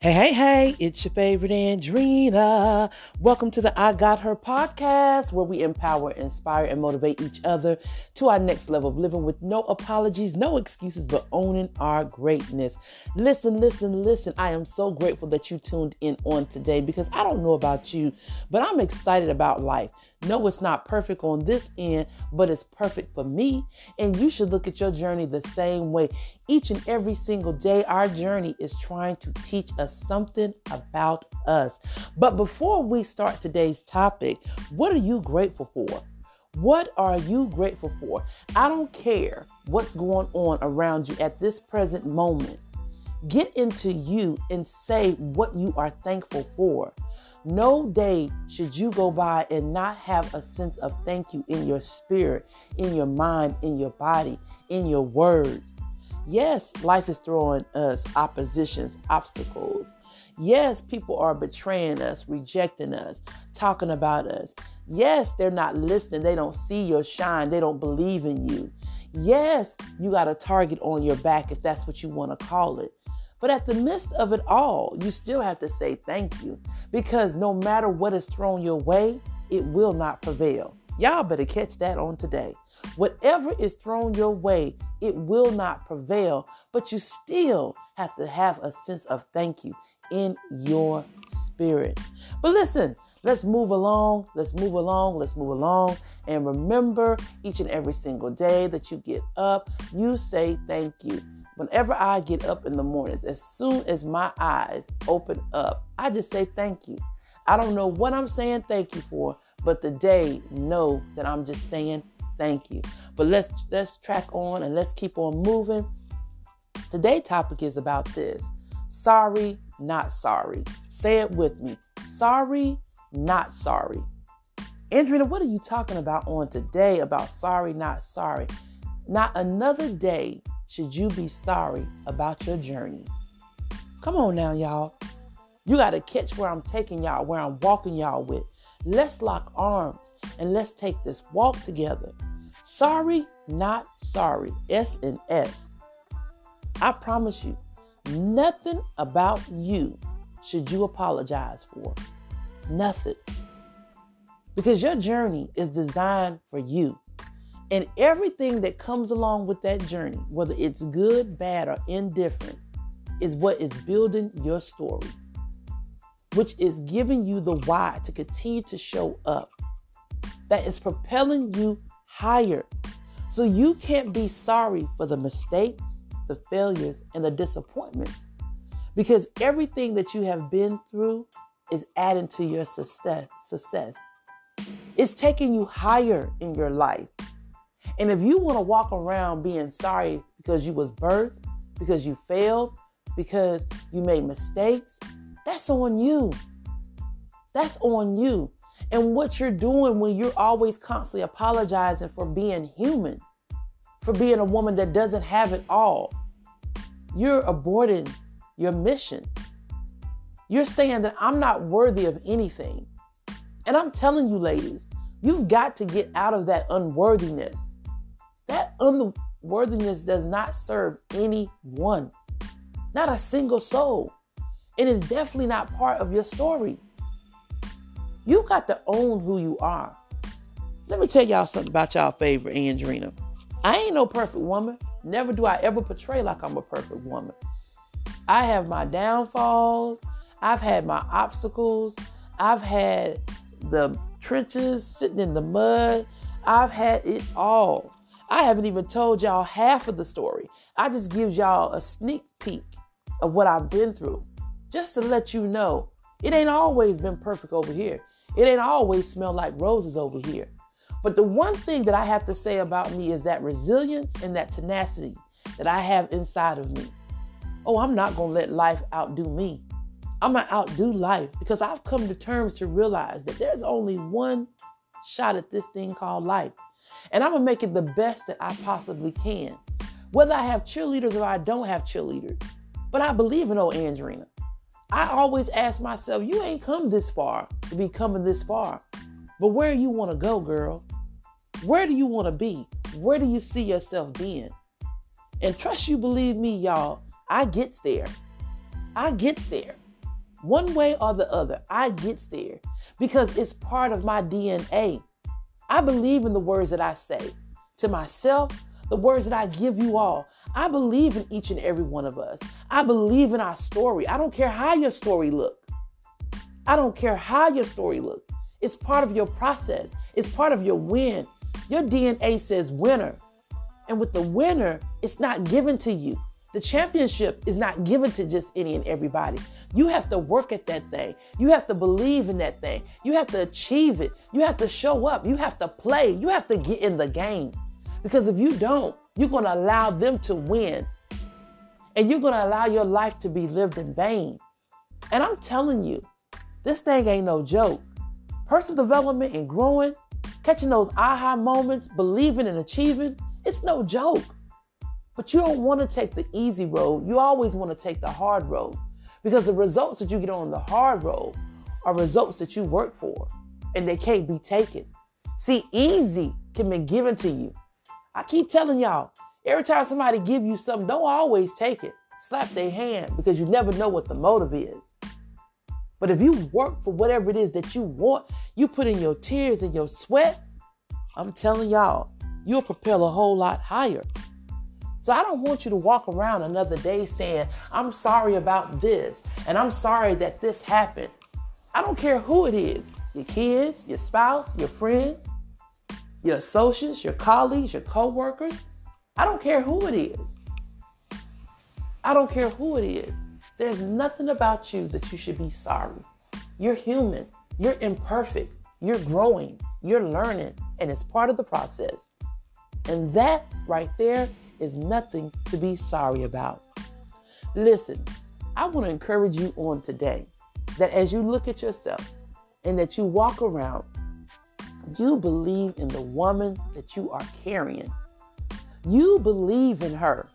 Hey, hey, hey, it's your favorite Andrina. Welcome to the I Got Her podcast, where we empower, inspire, and motivate each other to our next level of living with no apologies, no excuses, but owning our greatness. Listen, listen, listen. I am so grateful that you tuned in on today because I don't know about you, but I'm excited about life. No, it's not perfect on this end, but it's perfect for me. And you should look at your journey the same way. Each and every single day, our journey is trying to teach us something about us. But before we start today's topic, what are you grateful for? What are you grateful for? I don't care what's going on around you at this present moment. Get into you and say what you are thankful for. No day should you go by and not have a sense of thank you in your spirit, in your mind, in your body, in your words. Yes, life is throwing us oppositions, obstacles. Yes, people are betraying us, rejecting us, talking about us. Yes, they're not listening. They don't see your shine. They don't believe in you. Yes, you got a target on your back if that's what you want to call it. But at the midst of it all, you still have to say thank you because no matter what is thrown your way, it will not prevail. Y'all better catch that on today. Whatever is thrown your way, it will not prevail, but you still have to have a sense of thank you in your spirit. But listen, let's move along, let's move along, let's move along. And remember each and every single day that you get up, you say thank you. Whenever I get up in the mornings, as soon as my eyes open up, I just say thank you. I don't know what I'm saying thank you for, but the day know that I'm just saying thank you. But let's let's track on and let's keep on moving. Today topic is about this. Sorry, not sorry. Say it with me. Sorry, not sorry. Andrea, what are you talking about on today about sorry, not sorry? Not another day should you be sorry about your journey. Come on now, y'all. You got to catch where I'm taking y'all, where I'm walking y'all with. Let's lock arms and let's take this walk together. Sorry, not sorry. S and S. I promise you, nothing about you should you apologize for. Nothing. Because your journey is designed for you. And everything that comes along with that journey, whether it's good, bad, or indifferent, is what is building your story, which is giving you the why to continue to show up, that is propelling you higher. So you can't be sorry for the mistakes, the failures, and the disappointments because everything that you have been through is adding to your success. It's taking you higher in your life. And if you want to walk around being sorry because you was birthed, because you failed, because you made mistakes, that's on you. That's on you. And what you're doing when you're always constantly apologizing for being human, for being a woman that doesn't have it all, you're aborting your mission. You're saying that I'm not worthy of anything. And I'm telling you, ladies, you've got to get out of that unworthiness. That unworthiness does not serve anyone, not a single soul. And It is definitely not part of your story. You got to own who you are. Let me tell y'all something about y'all favorite Andrina. I ain't no perfect woman. Never do I ever portray like I'm a perfect woman. I have my downfalls. I've had my obstacles. I've had the trenches sitting in the mud. I've had it all. I haven't even told y'all half of the story. I just give y'all a sneak peek of what I've been through. Just to let you know, it ain't always been perfect over here. It ain't always smelled like roses over here. But the one thing that I have to say about me is that resilience and that tenacity that I have inside of me. Oh, I'm not going to let life outdo me. I'm going to outdo life because I've come to terms to realize that there's only one shot at this thing called life. And I'm to make it the best that I possibly can. Whether I have cheerleaders or I don't have cheerleaders. But I believe in old Andrina. I always ask myself, you ain't come this far to be coming this far. But where you want to go, girl? Where do you want to be? Where do you see yourself being? And trust you, believe me, y'all, I gets there. I gets there. One way or the other, I gets there because it's part of my DNA. I believe in the words that I say to myself, the words that I give you all. I believe in each and every one of us. I believe in our story. I don't care how your story look. I don't care how your story look. It's part of your process. It's part of your win. Your DNA says winner. And with the winner, it's not given to you. The championship is not given to just any and everybody. You have to work at that thing. You have to believe in that thing. You have to achieve it. You have to show up. You have to play. You have to get in the game. Because if you don't, you're going to allow them to win. And you're going to allow your life to be lived in vain. And I'm telling you, this thing ain't no joke. Personal development and growing, catching those aha moments, believing and achieving, it's no joke. But you don't want to take the easy road. You always want to take the hard road because the results that you get on the hard road are results that you work for and they can't be taken. See, easy can be given to you. I keep telling y'all, every time somebody give you something, don't always take it. Slap their hand because you never know what the motive is. But if you work for whatever it is that you want, you put in your tears and your sweat, I'm telling y'all, you'll propel a whole lot higher. So I don't want you to walk around another day saying, I'm sorry about this and I'm sorry that this happened. I don't care who it is your kids, your spouse, your friends, your associates, your colleagues, your co workers. I don't care who it is. I don't care who it is. There's nothing about you that you should be sorry. You're human, you're imperfect, you're growing, you're learning, and it's part of the process. And that right there is nothing to be sorry about. Listen, I want to encourage you on today that as you look at yourself and that you walk around, you believe in the woman that you are carrying. You believe in her.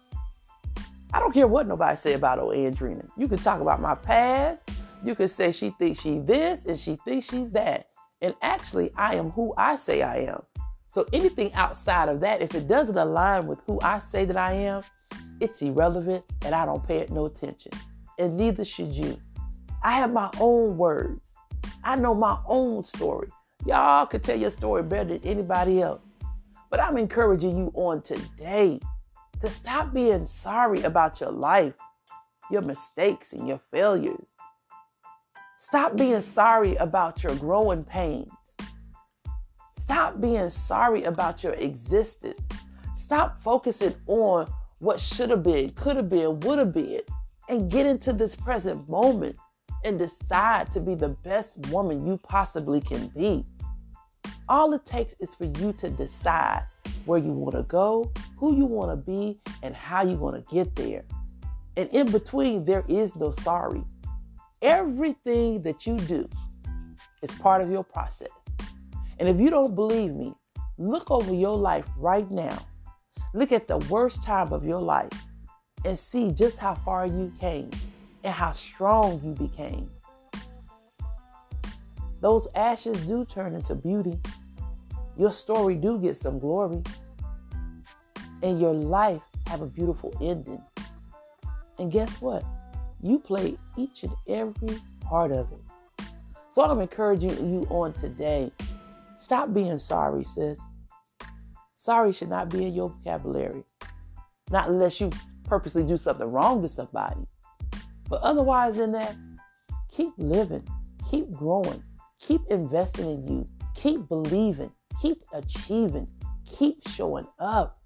I don't care what nobody say about old Andrina. You can talk about my past. You can say she thinks she this and she thinks she's that. And actually, I am who I say I am. So anything outside of that, if it doesn't align with who I say that I am, it's irrelevant and I don't pay it no attention. And neither should you. I have my own words. I know my own story. Y'all could tell your story better than anybody else. But I'm encouraging you on today to stop being sorry about your life, your mistakes, and your failures. Stop being sorry about your growing pains. Stop being sorry about your existence. Stop focusing on what should have been, could have been, would have been, and get into this present moment and decide to be the best woman you possibly can be. All it takes is for you to decide where you want to go, who you want to be, and how you want to get there. And in between, there is no sorry. Everything that you do is part of your process. And if you don't believe me, look over your life right now. Look at the worst time of your life and see just how far you came and how strong you became. Those ashes do turn into beauty. Your story do get some glory. And your life have a beautiful ending. And guess what? You play each and every part of it. So I'm encouraging you on today Stop being sorry, sis. Sorry should not be in your vocabulary. Not unless you purposely do something wrong to somebody. But otherwise, in that, keep living, keep growing, keep investing in you, keep believing, keep achieving, keep showing up.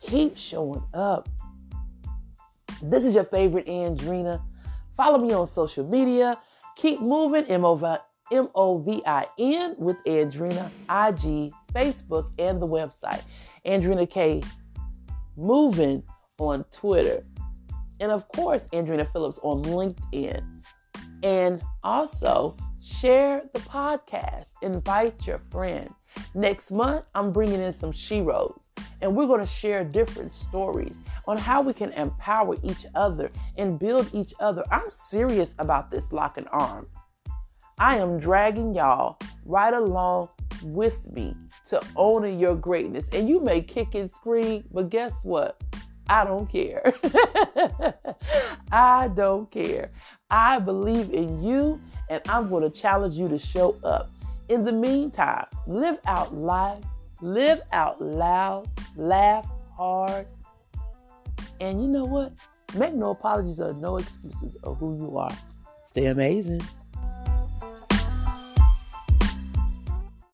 Keep showing up. This is your favorite Andrina. Follow me on social media. Keep moving. M-O-V M O V I N with Andrina, IG, Facebook, and the website. Andrina K Moving on Twitter. And of course, Andrina Phillips on LinkedIn. And also share the podcast, invite your friend. Next month, I'm bringing in some sheroes, and we're going to share different stories on how we can empower each other and build each other. I'm serious about this locking arms. I am dragging y'all right along with me to owning your greatness. And you may kick and scream, but guess what? I don't care. I don't care. I believe in you and I'm going to challenge you to show up. In the meantime, live out life, live out loud, laugh hard, and you know what? Make no apologies or no excuses of who you are. Stay amazing.